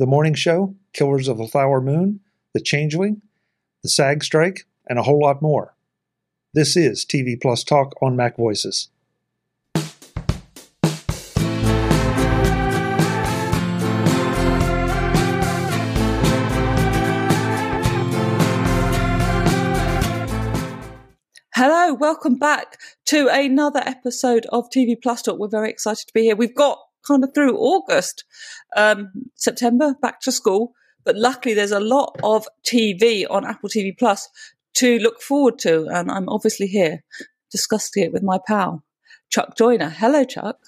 The Morning Show, Killers of the Flower Moon, The Changeling, The SAG Strike, and a whole lot more. This is TV Plus Talk on MacVoices. Hello, welcome back to another episode of TV Plus Talk. We're very excited to be here. We've got kind of through August, um, September, back to school, but luckily there's a lot of TV on Apple TV Plus to look forward to, and I'm obviously here discussing it with my pal Chuck Joiner. Hello, Chuck.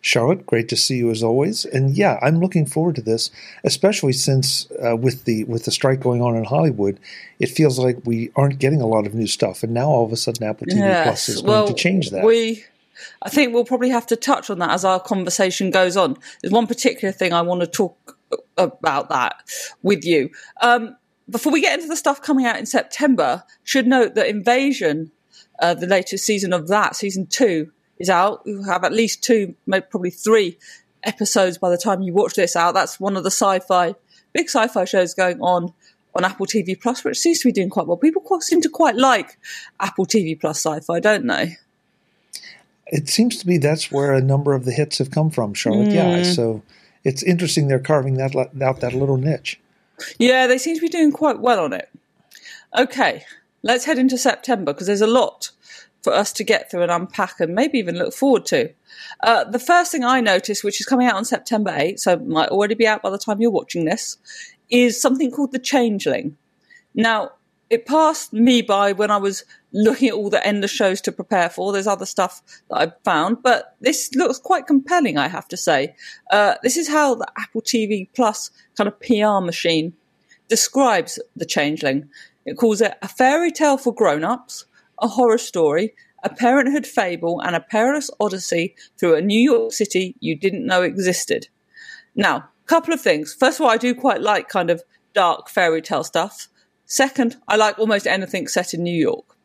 Charlotte, great to see you as always. And yeah, I'm looking forward to this, especially since uh, with the with the strike going on in Hollywood, it feels like we aren't getting a lot of new stuff. And now all of a sudden, Apple TV yes. Plus is well, going to change that. We, I think we'll probably have to touch on that as our conversation goes on. There's one particular thing I want to talk about that with you. Um, before we get into the stuff coming out in September, should note that Invasion, uh, the latest season of that, season two, is out. We have at least two, maybe probably three episodes by the time you watch this out. That's one of the sci-fi, big sci-fi shows going on on Apple TV Plus, which seems to be doing quite well. People seem to quite like Apple TV Plus sci-fi, don't they? It seems to be that's where a number of the hits have come from, Charlotte. Mm. Yeah, so it's interesting they're carving that out that little niche. Yeah, they seem to be doing quite well on it. Okay, let's head into September because there's a lot for us to get through and unpack and maybe even look forward to. Uh, the first thing I noticed, which is coming out on September 8th, so might already be out by the time you're watching this, is something called The Changeling. Now, it passed me by when I was looking at all the end of shows to prepare for. There's other stuff that I've found, but this looks quite compelling, I have to say. Uh, this is how the Apple TV Plus kind of PR machine describes The Changeling. It calls it a fairy tale for grown ups a horror story, a parenthood fable, and a perilous odyssey through a New York City you didn't know existed. Now, couple of things. First of all, I do quite like kind of dark fairy tale stuff. Second, I like almost anything set in New York.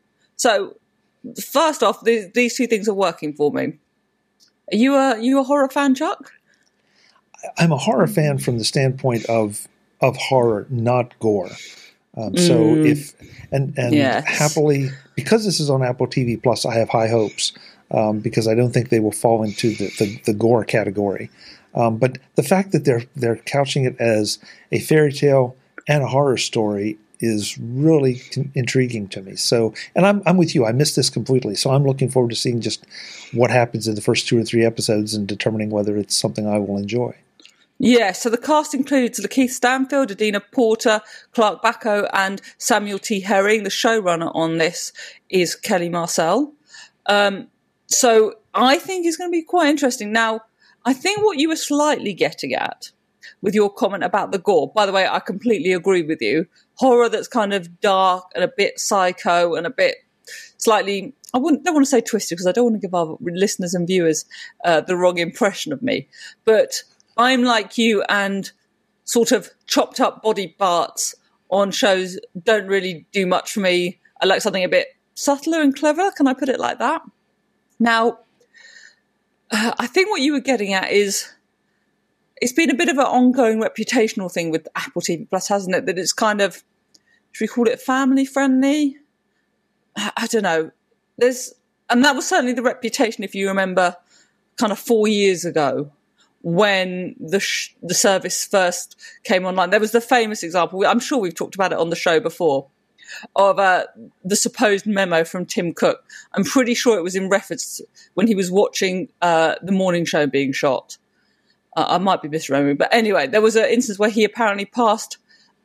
So, first off, these, these two things are working for me. Are you a you a horror fan, Chuck? I'm a horror fan from the standpoint of of horror, not gore. Um, so mm. if and and yes. happily because this is on Apple TV Plus, I have high hopes um, because I don't think they will fall into the, the, the gore category. Um, but the fact that they're they're couching it as a fairy tale and a horror story is really intriguing to me. So, and I'm I'm with you. I missed this completely. So I'm looking forward to seeing just what happens in the first two or three episodes and determining whether it's something I will enjoy. Yeah, so the cast includes Lakeith Stanfield, Adina Porter, Clark Backo, and Samuel T. Herring. The showrunner on this is Kelly Marcel. Um, so I think it's going to be quite interesting. Now, I think what you were slightly getting at with your comment about the gore, by the way, I completely agree with you. Horror that's kind of dark and a bit psycho and a bit slightly I wouldn't don't want to say twisted because I don't want to give our listeners and viewers uh, the wrong impression of me. But I'm like you and sort of chopped up body parts on shows don't really do much for me. I like something a bit subtler and clever. Can I put it like that? Now, I think what you were getting at is it's been a bit of an ongoing reputational thing with Apple TV Plus, hasn't it? That it's kind of, should we call it family friendly? I don't know. There's, and that was certainly the reputation, if you remember, kind of four years ago when the sh- the service first came online. There was the famous example. I'm sure we've talked about it on the show before of uh, the supposed memo from Tim Cook. I'm pretty sure it was in reference when he was watching uh, the morning show being shot. Uh, I might be misremembering, but anyway, there was an instance where he apparently passed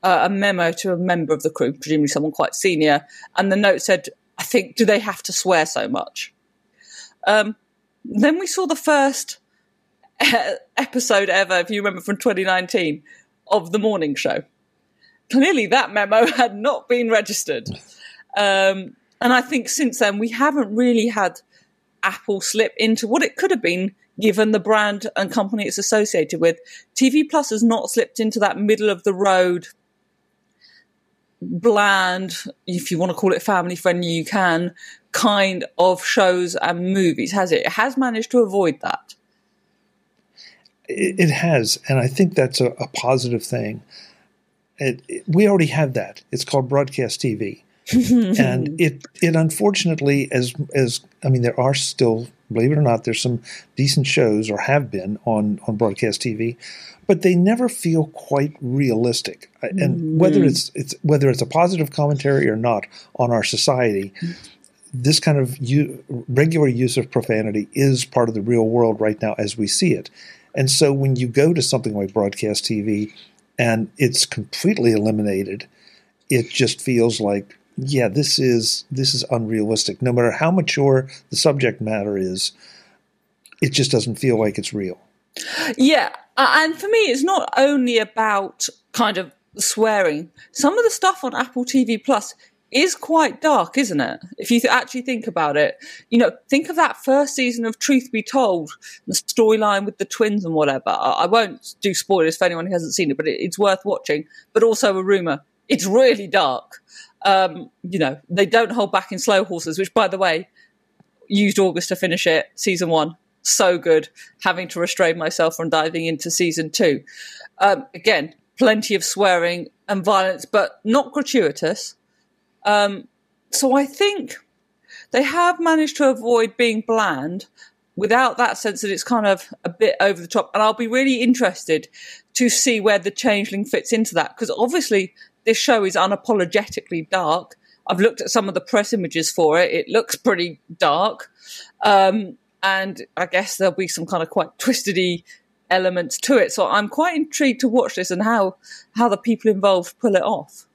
uh, a memo to a member of the crew, presumably someone quite senior, and the note said, "I think do they have to swear so much?" Um, then we saw the first episode ever, if you remember from 2019, of the morning show. Clearly, that memo had not been registered. Um, and I think since then, we haven't really had Apple slip into what it could have been given the brand and company it's associated with. TV Plus has not slipped into that middle of the road, bland, if you want to call it family friendly, you can, kind of shows and movies, has it? It has managed to avoid that It, has, and I think that's a, a positive thing. It, it, we already have that. It's called broadcast TV, and it it unfortunately, as as I mean, there are still, believe it or not, there's some decent shows or have been on on broadcast TV, but they never feel quite realistic. And mm-hmm. whether it's it's whether it's a positive commentary or not on our society, this kind of u- regular use of profanity is part of the real world right now as we see it. And so when you go to something like broadcast TV and it's completely eliminated, it just feels like yeah, this is this is unrealistic. No matter how mature the subject matter is, it just doesn't feel like it's real. Yeah, and for me, it's not only about kind of swearing. Some of the stuff on Apple TV Plus is quite dark, isn't it? If you actually think about it, you know, think of that first season of Truth Be Told, the storyline with the twins and whatever. I won't do spoilers for anyone who hasn't seen it, but it's worth watching. But also a rumor, it's really dark. Um, you know, they don't hold back in Slow Horses, which, by the way, used August to finish it, season one. So good, having to restrain myself from diving into season two. Um, again, plenty of swearing and violence, but not gratuitous um, so I think they have managed to avoid being bland without that sense that it's kind of a bit over the top. And I'll be really interested to see where the changeling fits into that because obviously this show is unapologetically dark. I've looked at some of the press images for it. It looks pretty dark. Um, and I guess there'll be some kind of quite twistedy elements to it. So I'm quite intrigued to watch this and how, how the people involved pull it off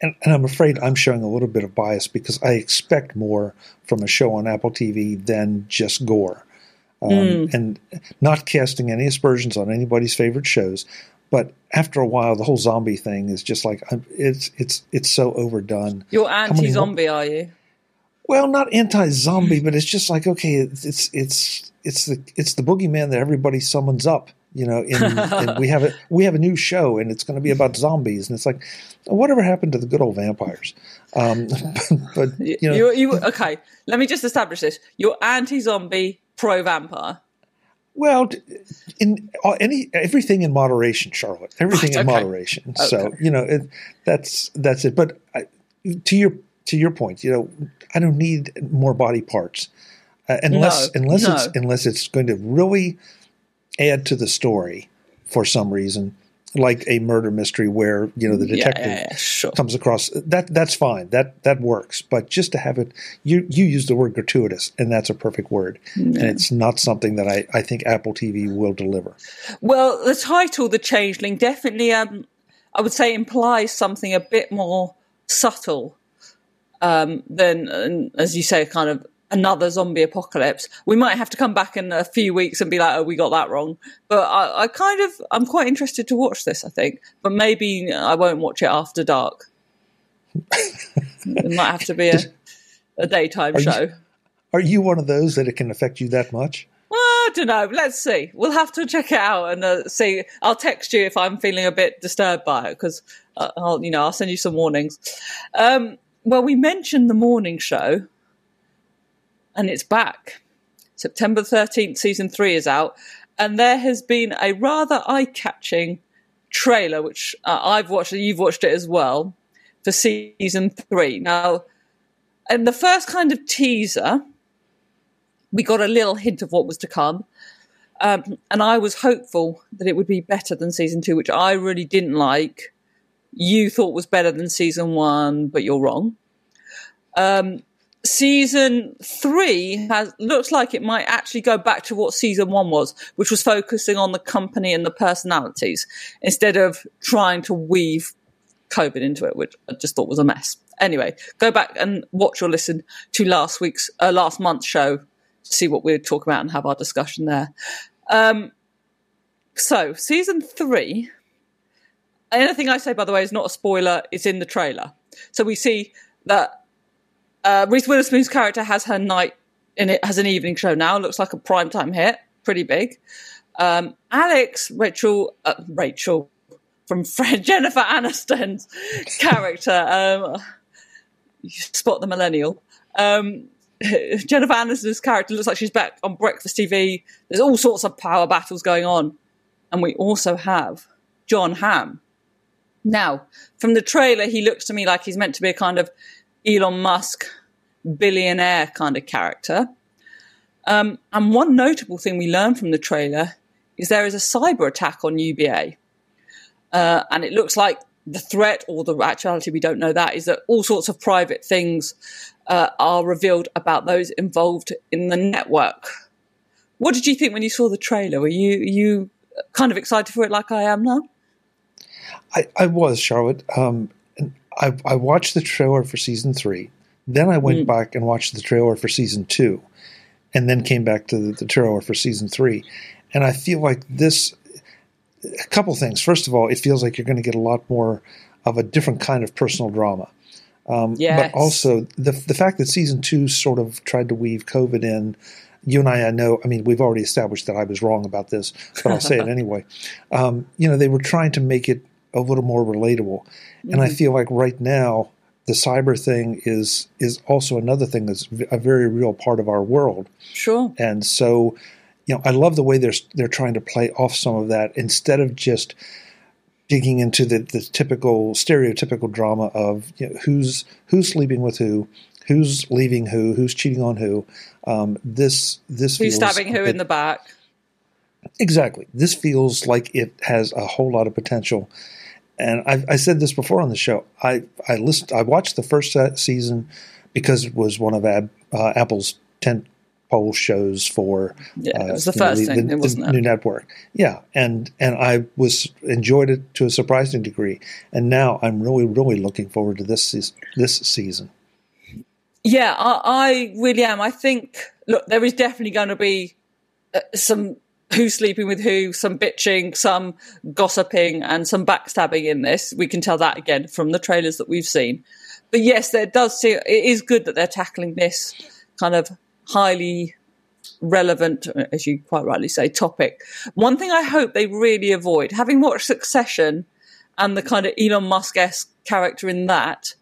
and, and, I'm afraid I'm showing a little bit of bias because I expect more from a show on Apple TV than just gore. Um, mm. And not casting any aspersions on anybody's favorite shows, but after a while, the whole zombie thing is just like it's it's it's so overdone. You're anti-zombie, are you? Well, not anti-zombie, but it's just like okay, it's it's it's the it's the boogeyman that everybody summons up you know, in, in, we have a we have a new show and it's going to be about zombies, and it's like, whatever happened to the good old vampires? Um, but you know, you, you, okay. Let me just establish this: you're anti-zombie, pro-vampire. Well, in uh, any everything in moderation, Charlotte. Everything right, in okay. moderation. Okay. So you know it, that's that's it. But I, to your to your point, you know, I don't need more body parts uh, unless no, unless no. it's unless it's going to really add to the story for some reason, like a murder mystery where you know the detective yeah, yeah, yeah, sure. comes across that that's fine that that works. But just to have it, you you use the word gratuitous, and that's a perfect word, and it's not something that I I think Apple TV will deliver. Well, the title, The Changeling, definitely um I would say implies something a bit more subtle um, than, as you say, kind of another zombie apocalypse. We might have to come back in a few weeks and be like, "Oh, we got that wrong." But I, I kind of, I'm quite interested to watch this. I think, but maybe I won't watch it after dark. it might have to be a, a daytime are show. You, are you one of those that it can affect you that much? Well, I don't know. Let's see. We'll have to check it out and uh, see. I'll text you if I'm feeling a bit disturbed by it because uh, I'll, you know, I'll send you some warnings. Um, well, we mentioned the morning show and it's back. September 13th, season three is out, and there has been a rather eye catching trailer, which uh, I've watched, and you've watched it as well, for season three. Now, in the first kind of teaser, we got a little hint of what was to come. Um, and I was hopeful that it would be better than season two, which I really didn't like. You thought was better than season one, but you're wrong. Um, season three has looks like it might actually go back to what season one was, which was focusing on the company and the personalities instead of trying to weave COVID into it, which I just thought was a mess. Anyway, go back and watch or listen to last week's uh, last month's show to see what we are talking about and have our discussion there. Um, so season three. Anything I say, by the way, is not a spoiler. It's in the trailer. So we see that uh, Reese Witherspoon's character has her night in it, has an evening show now. Looks like a primetime hit, pretty big. Um, Alex, Rachel, uh, Rachel from Fred, Jennifer Aniston's character, um, you spot the millennial. Um, Jennifer Aniston's character looks like she's back on breakfast TV. There's all sorts of power battles going on. And we also have Jon Hamm. Now, from the trailer, he looks to me like he's meant to be a kind of Elon Musk billionaire kind of character. Um, and one notable thing we learned from the trailer is there is a cyber attack on UBA. Uh, and it looks like the threat or the actuality, we don't know that, is that all sorts of private things uh, are revealed about those involved in the network. What did you think when you saw the trailer? Were you you kind of excited for it like I am now? I, I was, Charlotte. Um, I, I watched the trailer for season three. Then I went mm. back and watched the trailer for season two, and then came back to the, the trailer for season three. And I feel like this a couple things. First of all, it feels like you're going to get a lot more of a different kind of personal drama. Um, yes. But also the the fact that season two sort of tried to weave COVID in. You and I, I know. I mean, we've already established that I was wrong about this, but I'll say it anyway. Um, you know, they were trying to make it a little more relatable, mm-hmm. and I mm-hmm. feel like right now the cyber thing is is also another thing that's a very real part of our world. Sure. And so you know, I love the way they're they're trying to play off some of that instead of just digging into the, the typical stereotypical drama of you know, who's who's sleeping with who, who's leaving who, who's cheating on who. Um, this this who's stabbing who bit, in the back. Exactly. This feels like it has a whole lot of potential. And I, I said this before on the show. I I listened. I watched the first season because it was one of Ab, uh, Apple's ten poll shows for yeah, it was the uh, first know, the, thing, the, wasn't the new network. Yeah, and and I was enjoyed it to a surprising degree, and now I'm really really looking forward to this this season. Yeah, I, I really am. I think look, there is definitely going to be uh, some who's sleeping with who, some bitching, some gossiping, and some backstabbing in this. We can tell that again from the trailers that we've seen. But yes, there does see it is good that they're tackling this kind of highly relevant, as you quite rightly say, topic. One thing I hope they really avoid, having watched Succession and the kind of Elon Musk esque character in that,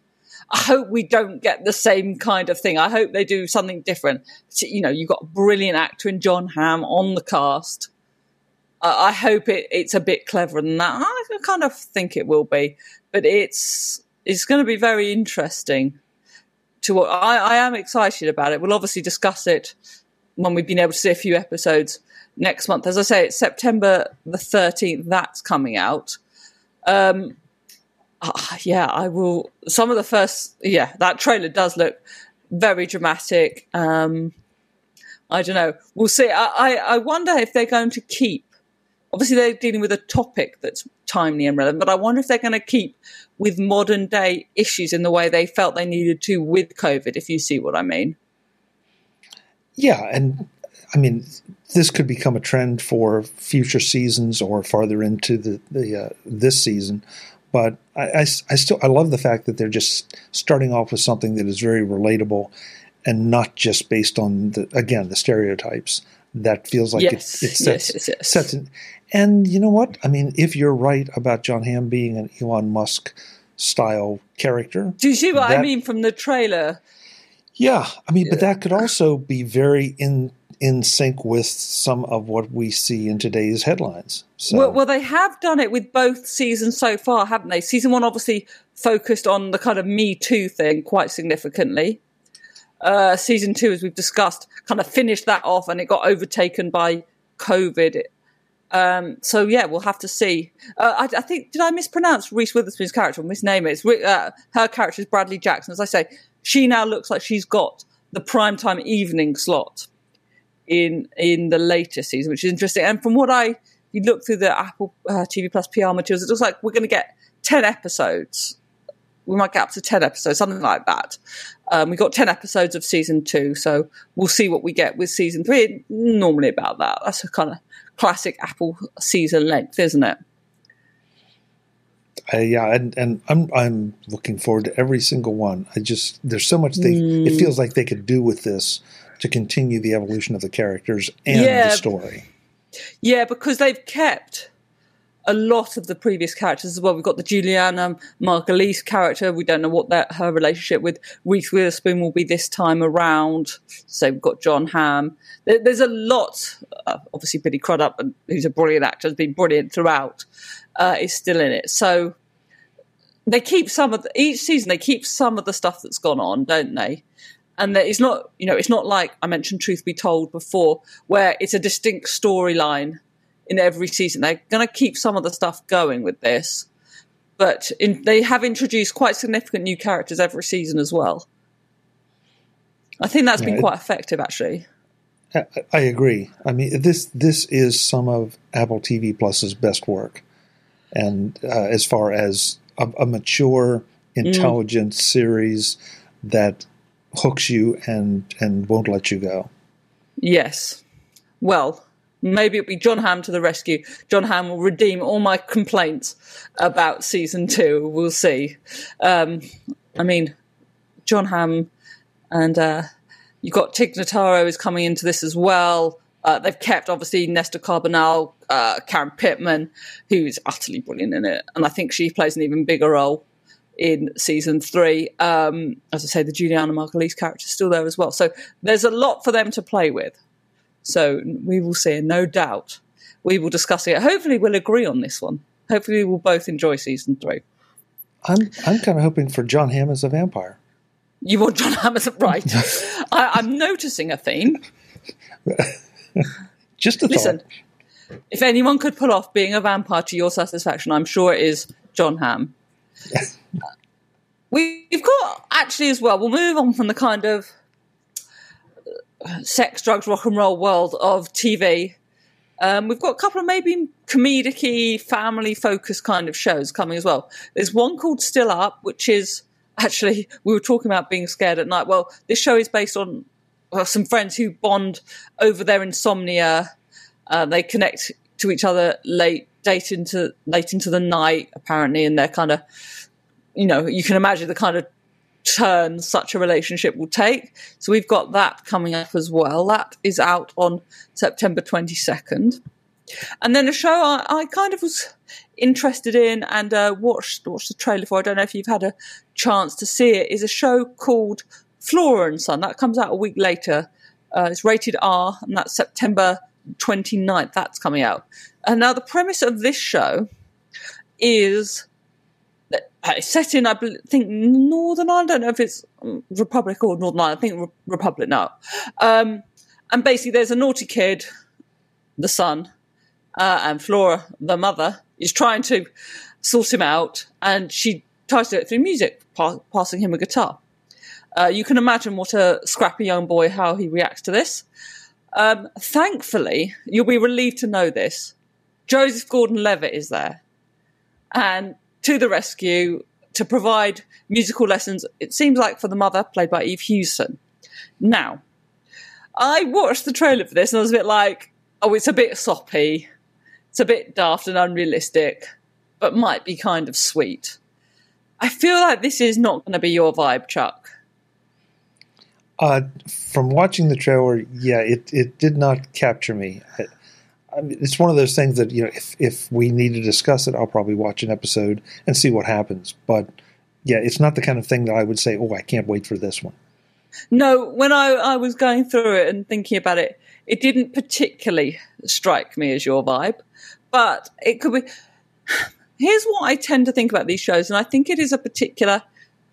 I hope we don't get the same kind of thing. I hope they do something different. You know, you've got a brilliant actor in Jon Hamm on the cast. Uh, I hope it, it's a bit cleverer than that. I kind of think it will be, but it's it's going to be very interesting to what I, I am excited about it. We'll obviously discuss it when we've been able to see a few episodes next month. As I say, it's September the 13th. That's coming out. Um, uh, yeah, I will. Some of the first, yeah, that trailer does look very dramatic. Um, I don't know. We'll see. I, I, I wonder if they're going to keep. Obviously, they're dealing with a topic that's timely and relevant, but I wonder if they're going to keep with modern day issues in the way they felt they needed to with COVID, if you see what I mean. Yeah, and I mean, this could become a trend for future seasons or farther into the, the uh, this season. But I, I, I, still I love the fact that they're just starting off with something that is very relatable and not just based on the again the stereotypes. That feels like yes, it, it sets, yes, yes, sets in, and you know what? I mean, if you're right about Jon Hamm being an Elon Musk style character, do you see what that, I mean from the trailer? Yeah, I mean, yeah. but that could also be very in in sync with some of what we see in today's headlines. So. Well, well, they have done it with both seasons so far, haven't they? Season one obviously focused on the kind of Me Too thing quite significantly. Uh, season two, as we've discussed, kind of finished that off, and it got overtaken by COVID um, so yeah, we'll have to see. Uh, I, I, think did I mispronounce Reese Witherspoon's character misname it? It's, uh, her character is Bradley Jackson. As I say, she now looks like she's got the primetime evening slot in in the later season, which is interesting. And from what I you look through the Apple uh, TV Plus PR materials, it looks like we're going to get ten episodes. We might get up to ten episodes, something like that. Um, we got ten episodes of season two, so we'll see what we get with season three. Normally about that. That's a kind of classic Apple season length, isn't it? Uh, yeah, and, and I'm I'm looking forward to every single one. I just there's so much they mm. it feels like they could do with this to continue the evolution of the characters and yeah. the story. Yeah, because they've kept a lot of the previous characters as well. We've got the Julianna Margulies character. We don't know what that her relationship with Reese Witherspoon will be this time around. So we've got Jon Hamm. There, there's a lot. Uh, obviously, Billy Crudup, who's a brilliant actor, has been brilliant throughout. Uh, is still in it. So they keep some of the, each season. They keep some of the stuff that's gone on, don't they? And that it's not you know it's not like i mentioned truth be told before where it's a distinct storyline in every season. They're going to keep some of the stuff going with this but in, they have introduced quite significant new characters every season as well. I think that's yeah, been quite it, effective actually. I, I agree. I mean this this is some of apple tv plus's best work. And uh, as far as a, a mature intelligent mm. series that hooks you and and won't let you go. Yes. Well, maybe it'll be Jon Hamm to the rescue. Jon Hamm will redeem all my complaints about season two. We'll see. Um, I mean, Jon Hamm and uh, you've got Tig Notaro is coming into this as well. Uh, they've kept obviously Nestor Carbonell, uh, Karen Pittman, who's utterly brilliant in it, and I think she plays an even bigger role in season three. Um, as I say, the Julianna Margulies character is still there as well. So there's a lot for them to play with. So we will see, no doubt we will discuss it. Hopefully, we'll agree on this one. Hopefully, we'll both enjoy season three. I'm I'm kind of hoping for Jon Hamm as a vampire. You want Jon Hamm as a right? I, I'm noticing a theme. Just a Listen, thought. if anyone could pull off being a vampire to your satisfaction, I'm sure it is Jon Hamm. We've got actually as well. We'll move on from the kind of sex, drugs, rock and roll world of TV. Um, we've got a couple of maybe comedic family focused kind of shows coming as well. There's one called Still Up, which is actually, we were talking about being scared at night. Well, this show is based on well, some friends who bond over their insomnia. Uh, they connect to each other late, late into, late into the night, apparently, and they're kind of you know, you can imagine the kind of turn such a relationship will take. So we've got that coming up as well. That is out on September 22nd. And then a show I, I kind of was interested in and uh, watched watched the trailer for. I don't know if you've had a chance to see it. Is a show called Flora and Son that comes out a week later. Uh, it's rated R, and that's September 29th. That's coming out. And now the premise of this show is it's set in, I think, Northern Ireland. I don't know if it's Republic or Northern Ireland. I think Re- Republic now. Um, and basically, there's a naughty kid, the son, uh, and Flora, the mother, is trying to sort him out, and she tries to do it through music, pa- passing him a guitar. Uh, you can imagine what a scrappy young boy how he reacts to this. Um, thankfully, you'll be relieved to know this. Joseph Gordon-Levitt is there, and to the rescue to provide musical lessons, it seems like for the mother, played by Eve Hewson. Now, I watched the trailer for this and I was a bit like, oh, it's a bit soppy, it's a bit daft and unrealistic, but might be kind of sweet. I feel like this is not going to be your vibe, Chuck. Uh, from watching the trailer, yeah, it, it did not capture me. I, it's one of those things that you know, if if we need to discuss it, I'll probably watch an episode and see what happens. But yeah, it's not the kind of thing that I would say, "Oh, I can't wait for this one." No, when I, I was going through it and thinking about it, it didn't particularly strike me as your vibe, but it could be. Here's what I tend to think about these shows, and I think it is a particular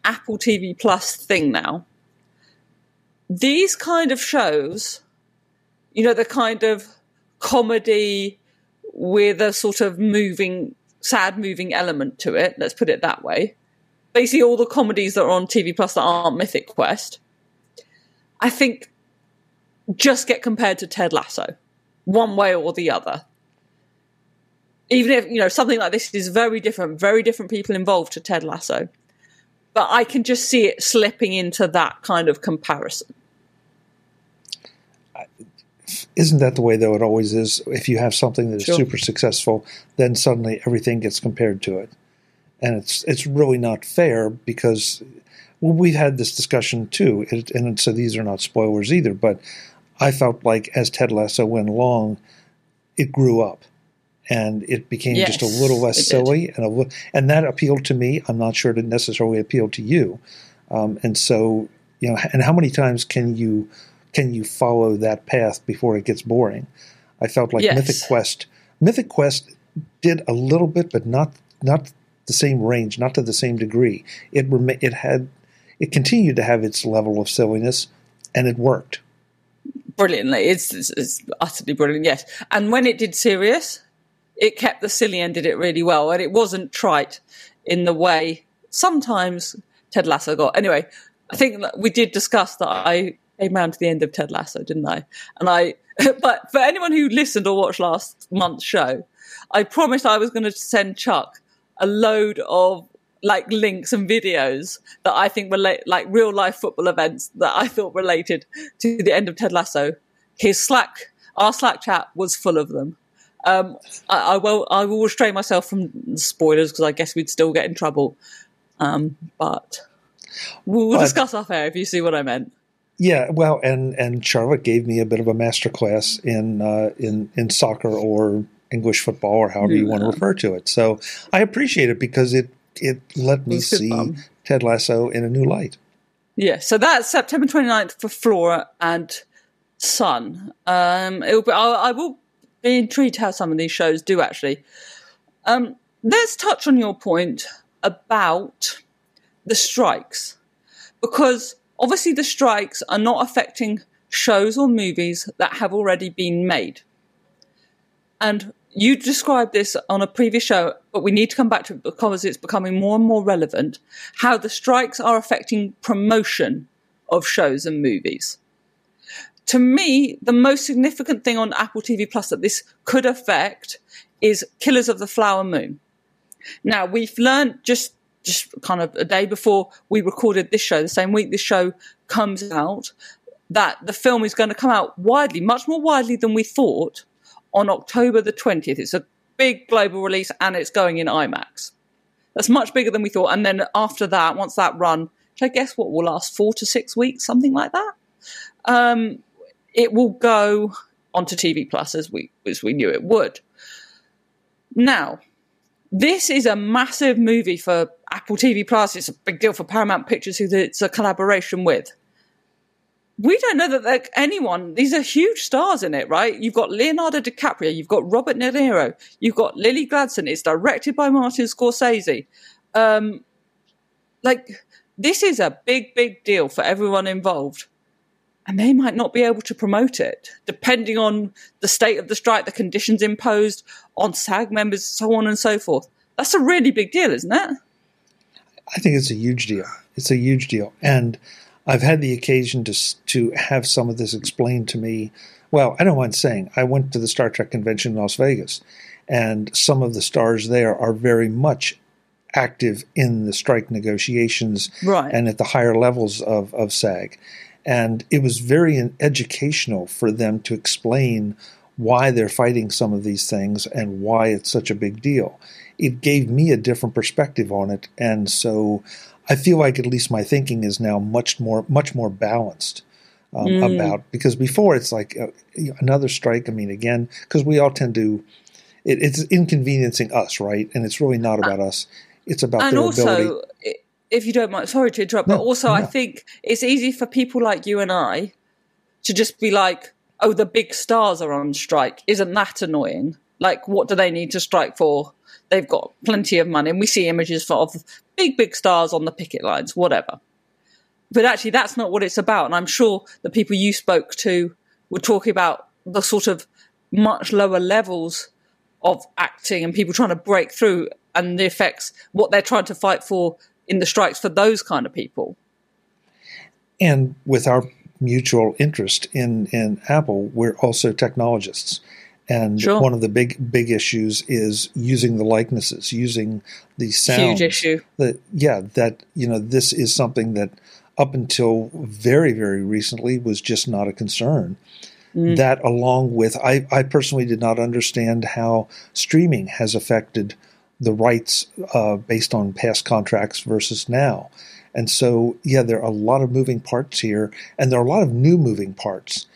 Apple TV Plus thing now. These kind of shows, you know, the kind of comedy with a sort of moving, sad moving element to it. Let's put it that way. Basically, all the comedies that are on TV Plus that aren't Mythic Quest, I think, just get compared to Ted Lasso, one way or the other. Even if, you know, something like this is very different, very different people involved to Ted Lasso. But I can just see it slipping into that kind of comparison isn't that the way though? It always is. If you have something that is sure. super successful then suddenly everything gets compared to it. And it's it's really not fair because well, we've had this discussion too. It, and so these are not spoilers either but i felt like as ted lasso went along it grew up and it became yes, just a little less silly, and a, and that appealed to me. I'm not sure it necessarily appealed to you, um, and so you know, and how many times can you can you follow that path before it gets boring? I felt like yes. Mythic Quest, Mythic Quest did a little bit, but not not the same range, not to the same degree. It rem- it had it continued to have its level of silliness, and it worked brilliantly. It's, it's, it's utterly brilliant, yes. And when it did serious, it kept the silly and did it really well, and it wasn't trite in the way sometimes Ted Lasso got. Anyway, I think we did discuss that I came around to the end of Ted Lasso, didn't I? And I, but for anyone who listened or watched last month's show, I promised I was going to send Chuck a load of like links and videos that I think relate, like real life football events that I thought related to the end of Ted Lasso. His Slack, our Slack chat was full of them. Um, I, I, will, I will restrain myself from spoilers because I guess we'd still get in trouble. Um, but we'll, we'll discuss off air if you see what I meant. Yeah, well, and and Charlotte gave me a bit of a masterclass in uh, in in soccer or English football or however yeah. you want to refer to it. So I appreciate it because it it let me see Ted Lasso in a new light. Yeah, so that's September 29th for Flora and Son. Um, it'll be, I, I will be intrigued how some of these shows do actually. Um, let's touch on your point about the strikes because obviously the strikes are not affecting shows or movies that have already been made. And you described this on a previous show, but we need to come back to it because it's becoming more and more relevant how the strikes are affecting promotion of shows and movies. To me, the most significant thing on Apple TV Plus that this could affect is Killers of the Flower Moon. Now, we've learned just just kind of a day before we recorded this show, the same week this show comes out, that the film is going to come out widely, much more widely than we thought on October the 20th. It's a big global release and it's going in IMAX. That's much bigger than we thought. And then after that, once that run, which I guess what will last four to six weeks, something like that, um, it will go onto TV Plus as we as we knew it would. Now, this is a massive movie for Apple TV Plus. It's a big deal for Paramount Pictures, who it's a collaboration with. We don't know that anyone these are huge stars in it right? You've got leonardo dicaprio you've got robert de niro you've got lily gladstone it's directed by martin scorsese. Um, like this is a big big deal for everyone involved. And they might not be able to promote it depending on the state of the strike the conditions imposed on sag members so on and so forth. That's a really big deal isn't it i think it's a huge deal it's a huge deal and I've had the occasion to to have some of this explained to me. Well, I don't mind saying I went to the Star Trek convention in Las Vegas, and some of the stars there are very much active in the strike negotiations right. and at the higher levels of, of SAG. And it was very educational for them to explain why they're fighting some of these things and why it's such a big deal. It gave me a different perspective on it. And so I feel like at least my thinking is now much more much more balanced um, mm. about because before it's like uh, another strike. I mean, again, because we all tend to it, it's inconveniencing us, right? And it's really not about us. It's about and their also, ability. If you don't mind, sorry to interrupt, no, but also no. I think it's easy for people like you and I to just be like, "Oh, the big stars are on strike." Isn't that annoying? Like, what do they need to strike for? They've got plenty of money, and we see images of big, big stars on the picket lines, whatever. But actually, that's not what it's about. And I'm sure the people you spoke to were talking about the sort of much lower levels of acting and people trying to break through and the effects, what they're trying to fight for in the strikes for those kind of people. And with our mutual interest in, in Apple, we're also technologists. And sure. one of the big big issues is using the likenesses, using the sound. Huge issue. That yeah, that you know this is something that up until very very recently was just not a concern. Mm. That along with I, I personally did not understand how streaming has affected the rights uh, based on past contracts versus now. And so, yeah, there are a lot of moving parts here, and there are a lot of new moving parts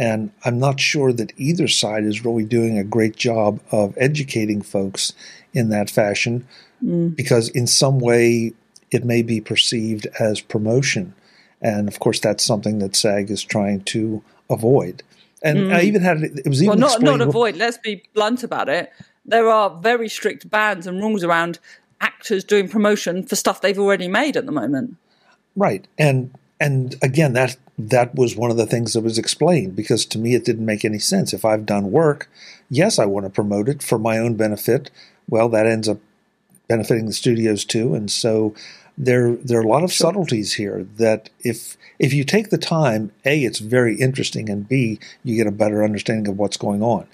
And I'm not sure that either side is really doing a great job of educating folks in that fashion mm. because, in some way, it may be perceived as promotion. And of course, that's something that SAG is trying to avoid. And mm. I even had it was even well, not not avoid. Let's be blunt about it. There are very strict bans and rules around actors doing promotion for stuff they've already made at the moment. Right, and and again, that that was one of the things that was explained because to me it didn't make any sense. If I've done work, yes, I want to promote it for my own benefit. Well, that ends up benefiting the studios too, and so there there are a lot of sure. subtleties here that if if you take the time, a it's very interesting, and b you get a better understanding of what's going on.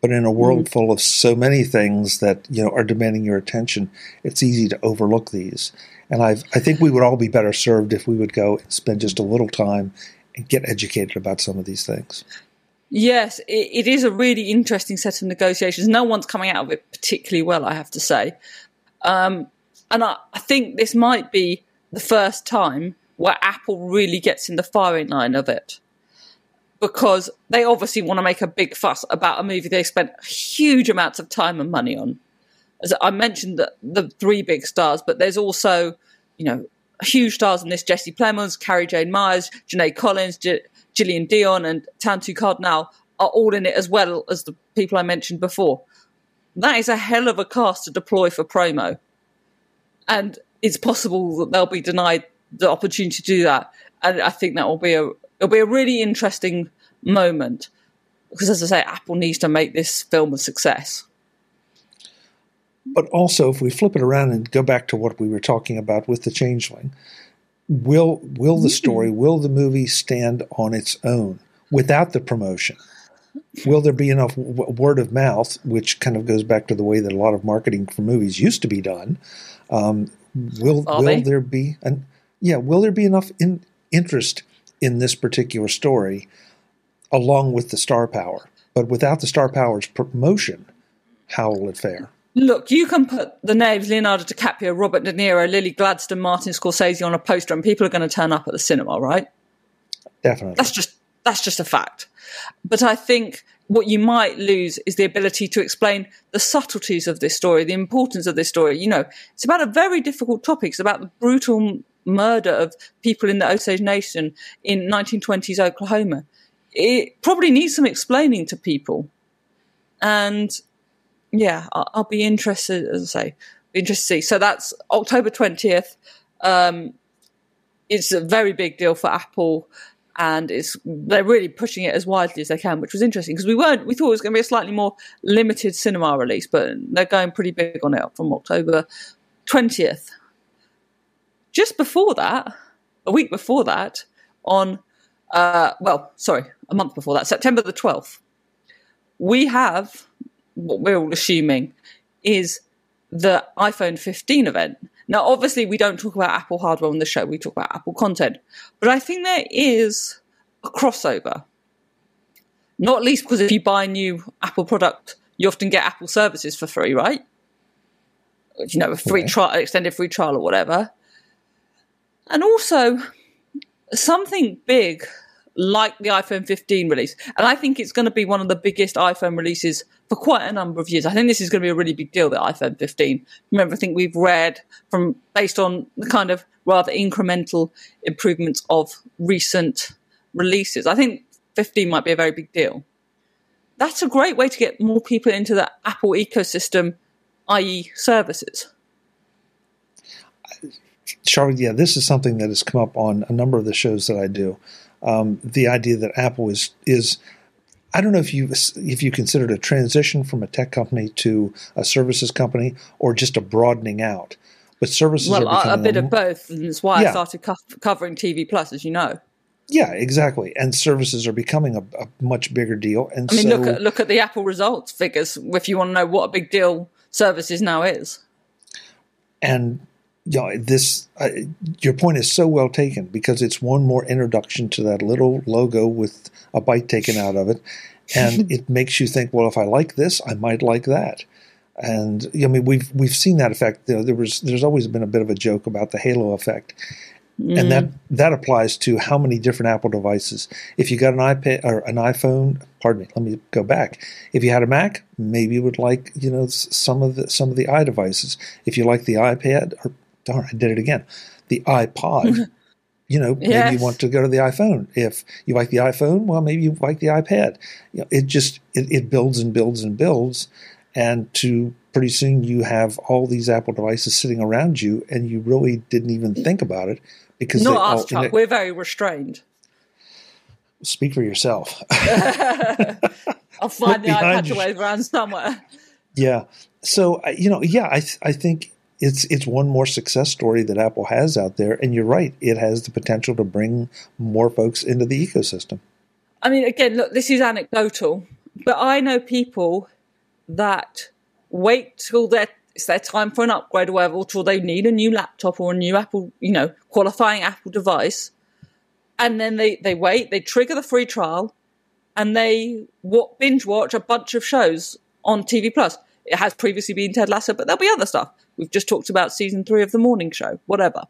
But in a world mm full of so many things that you know are demanding your attention, it's easy to overlook these. And I I think we would all be better served if we would go and spend just a little time and get educated about some of these things. Yes, it, it is a really interesting set of negotiations. No one's coming out of it particularly well, I have to say. Um, and I, I think this might be the first time where Apple really gets in the firing line of it. Because they obviously want to make a big fuss about a movie they spent huge amounts of time and money on. As I mentioned the, the three big stars, but there's also, you know, huge stars in this Jesse Plemons, Cara Jade Myers, Janae Collins, J- Jillian Dion, and Tantoo Cardinal are all in it as well as the people I mentioned before. That is a hell of a cast to deploy for promo and it's possible that they'll be denied the opportunity to do that. And I think that will be a it'll be a really interesting moment because, as I say, Apple needs to make this film a success. But also, if we flip it around and go back to what we were talking about with the Changeling, will will the story, mm-hmm. will the movie stand on its own without the promotion? Will there be enough w- word of mouth, which kind of goes back to the way that a lot of marketing for movies used to be done? Um, will will they? there be an yeah? Will there be enough in, interest in this particular story, along with the star power? But without the star power's promotion, how will it fare? Look, you can put the names Leonardo DiCaprio, Robert De Niro, Lily Gladstone, Martin Scorsese on a poster, and people are going to turn up at the cinema, right? Definitely. That's just that's just a fact. But I think what you might lose is the ability to explain the subtleties of this story, the importance of this story. You know, it's about a very difficult topic. It's about the brutal murder of people in the Osage Nation in 1920s Oklahoma. It probably needs some explaining to people. And yeah, I'll, I'll be interested, as I say, be interested to see. So that's October 20th. Um, it's a very big deal for Apple and it's they're really pushing it as widely as they can, which was interesting because we weren't we thought it was going to be a slightly more limited cinema release, but they're going pretty big on it from October twentieth. Just before that, a week before that, on uh, well, sorry, a month before that, September the twelfth, we have what we're all assuming is the iPhone 15 event. Now, obviously, we don't talk about Apple hardware on the show, we talk about Apple content. But I think there is a crossover. Not least because if you buy a new Apple product, you often get Apple services for free, right? You know, a free trial, extended free trial or whatever. And also, something big like the iPhone 15 release. And I think it's going to be one of the biggest iPhone releases for quite a number of years. I think this is going to be a really big deal, the iPhone 15, from everything we've read from based on the kind of rather incremental improvements of recent releases. I think 15 might be a very big deal. That's a great way to get more people into the Apple ecosystem, i.e., services. Charlotte, yeah, this is something that has come up on a number of the shows that I do um, the idea that Apple is is I don't know if you if you considered a transition from a tech company to a services company or just a broadening out. But services well, a bit of both, and that's why yeah. I started co- covering TV Plus, as you know. Yeah, exactly. And services are becoming a, a much bigger deal. And I mean, so, look at look at the Apple results figures if you want to know what a big deal services now is. And you know, this uh, your point is so well taken because it's one more introduction to that little logo with a bite taken out of it, and it makes you think, well, if I like this, I might like that. And I mean, we've we've seen that effect. You know, there was there's always been a bit of a joke about the halo effect, Mm. And that that applies to how many different Apple devices. If you got an iPad or an iPhone, pardon me, let me go back. If you had a Mac, maybe you would like you know some of the some of the iDevices. If you like the iPad, or darn, I did it again, the iPod. you know, maybe yes. you want to go to the iPhone. If you like the iPhone, well, maybe you like the iPad. You know, it just it, it builds and builds and builds, and to pretty soon you have all these Apple devices sitting around you, and you really didn't even think about it because not us, Chuck. We're very restrained. Speak for yourself. I'll find the iPad to wave around somewhere. Yeah. So you know, yeah, I I think it's it's one more success story that Apple has out there, and you're right, it has the potential to bring more folks into the ecosystem. I mean, again, look, this is anecdotal, but I know people that wait till their it's their time for an upgrade or whatever, till they need a new laptop or a new Apple, you know, qualifying Apple device. And then they, they wait, they trigger the free trial, and they what, binge watch a bunch of shows on TV Plus. It has previously been Ted Lasso, but there'll be other stuff. We've just talked about season three of The Morning Show, whatever.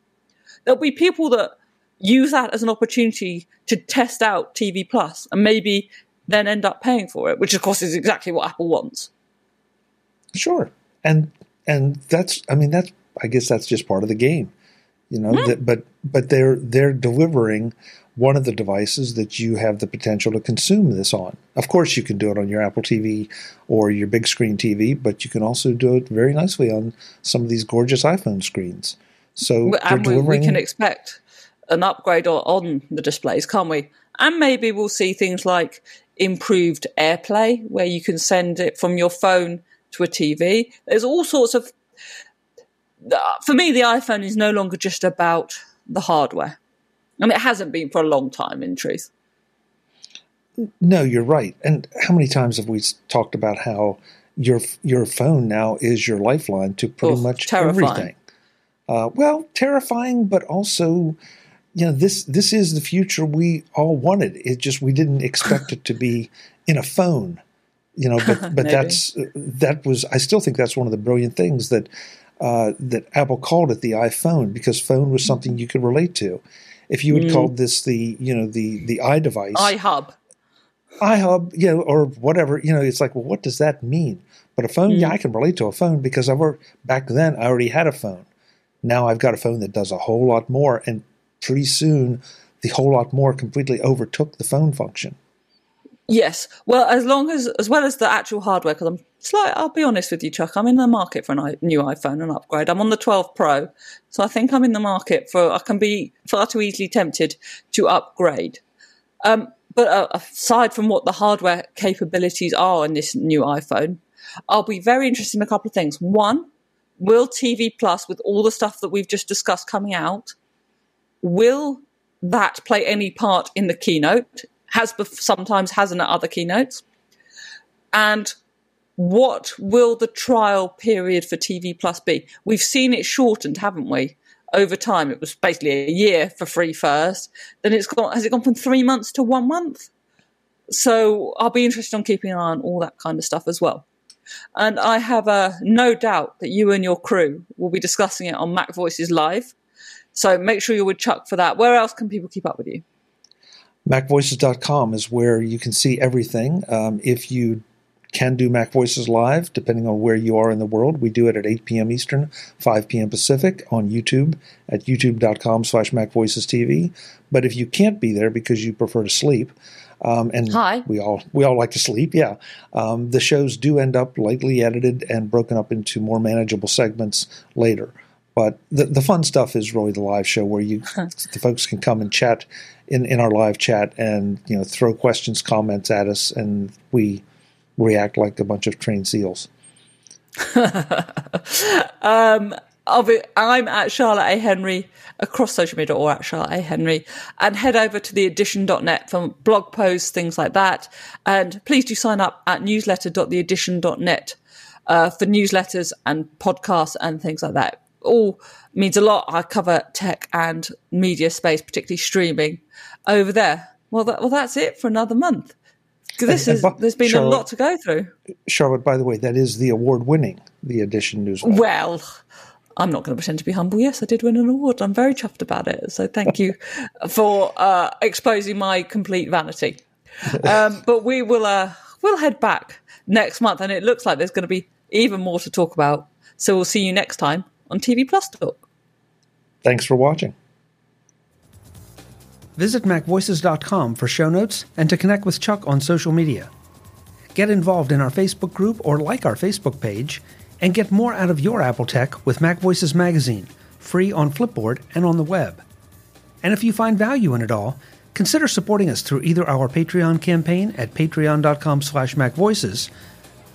There'll be people that use that as an opportunity to test out TV Plus and maybe then end up paying for it, which of course is exactly what Apple wants. Sure. And and that's I mean that's I guess that's just part of the game. You know, mm. that, but but they're they're delivering one of the devices that you have the potential to consume this on. Of course, you can do it on your Apple TV or your big screen TV, but you can also do it very nicely on some of these gorgeous iPhone screens. So and we, we, can expect an upgrade on the displays, can't we? And maybe we'll see things like improved AirPlay, where you can send it from your phone to a TV. There's all sorts of. For me, the iPhone is no longer just about the hardware. And it hasn't been for a long time, in truth. No, you're right. And how many times have we talked about how your your phone now is your lifeline to pretty Oof, much terrifying. everything? Uh, well, terrifying, but also, you know, this this is the future we all wanted. It just we didn't expect it to be in a phone you know but but that's that was i still think that's one of the brilliant things that uh, that apple called it the iphone because phone was something you could relate to if you had mm. called this the you know the the iDevice. iHub. iHub you know or whatever you know it's like well what does that mean? But a phone mm. yeah i can relate to a phone because i've already, back then i already had a phone. Now i've got a phone that does a whole lot more and pretty soon the whole lot more completely overtook the phone function Yes. Well, as long as, as well as the actual hardware, because I'm slight, I'll be honest with you, Chuck, I'm in the market for a new iPhone, an upgrade. I'm on the 12 Pro. So I think I'm in the market for, I can be far too easily tempted to upgrade. Um, but uh, aside from what the hardware capabilities are in this new iPhone, I'll be very interested in a couple of things. One, will TV Plus, with all the stuff that we've just discussed coming out, will that play any part in the keynote? Has sometimes hasn't at other keynotes. And what will the trial period for TV Plus be? We've seen it shortened, haven't we? Over time, it was basically a year for free first. Then it's gone. Has it gone from three months to one month? So I'll be interested on keeping an eye on all that kind of stuff as well. And I have uh, no doubt that you and your crew will be discussing it on MacVoices Live. So make sure you're with Chuck for that. Where else can people keep up with you? MacVoices.com is where you can see everything. Um, if you can do MacVoices live, depending on where you are in the world. We do it at 8 p.m. Eastern, 5 p.m. Pacific on YouTube at youtube.com slash macvoicestv. But if you can't be there because you prefer to sleep, um, and Hi. we all we all like to sleep, yeah. Um, the shows do end up lightly edited and broken up into more manageable segments later. But the, the fun stuff is really the live show where you the folks can come and chat in, in our live chat and you know throw questions, comments at us, and we react like a bunch of trained seals. um, be, I'm at Charlotte A. Henry across social media or at Charlotte A. Henry and head over to theaddition.net for blog posts, things like that. And please do sign up at newsletter.theaddition.net uh, for newsletters and podcasts and things like that all means a lot. I cover tech and media space, particularly streaming over there. Well, that, well, that's it for another month. This is there's been Charlotte, a lot to go through. Charlotte, by the way, that is the award-winning the Addition newsletter. Well, I'm not going to pretend to be humble. Yes, I did win an award. I'm very chuffed about it. So thank you for uh, exposing my complete vanity. Um, but we will uh, we'll head back next month, and it looks like there's going to be even more to talk about. So we'll see you next time on TV Plus Talk. Thanks for watching. Visit MacVoices.com for show notes and to connect with Chuck on social media. Get involved in our Facebook group or like our Facebook page and get more out of your Apple tech with MacVoices Magazine, free on Flipboard and on the web. And if you find value in it all, consider supporting us through either our Patreon campaign at patreon.com slash macvoices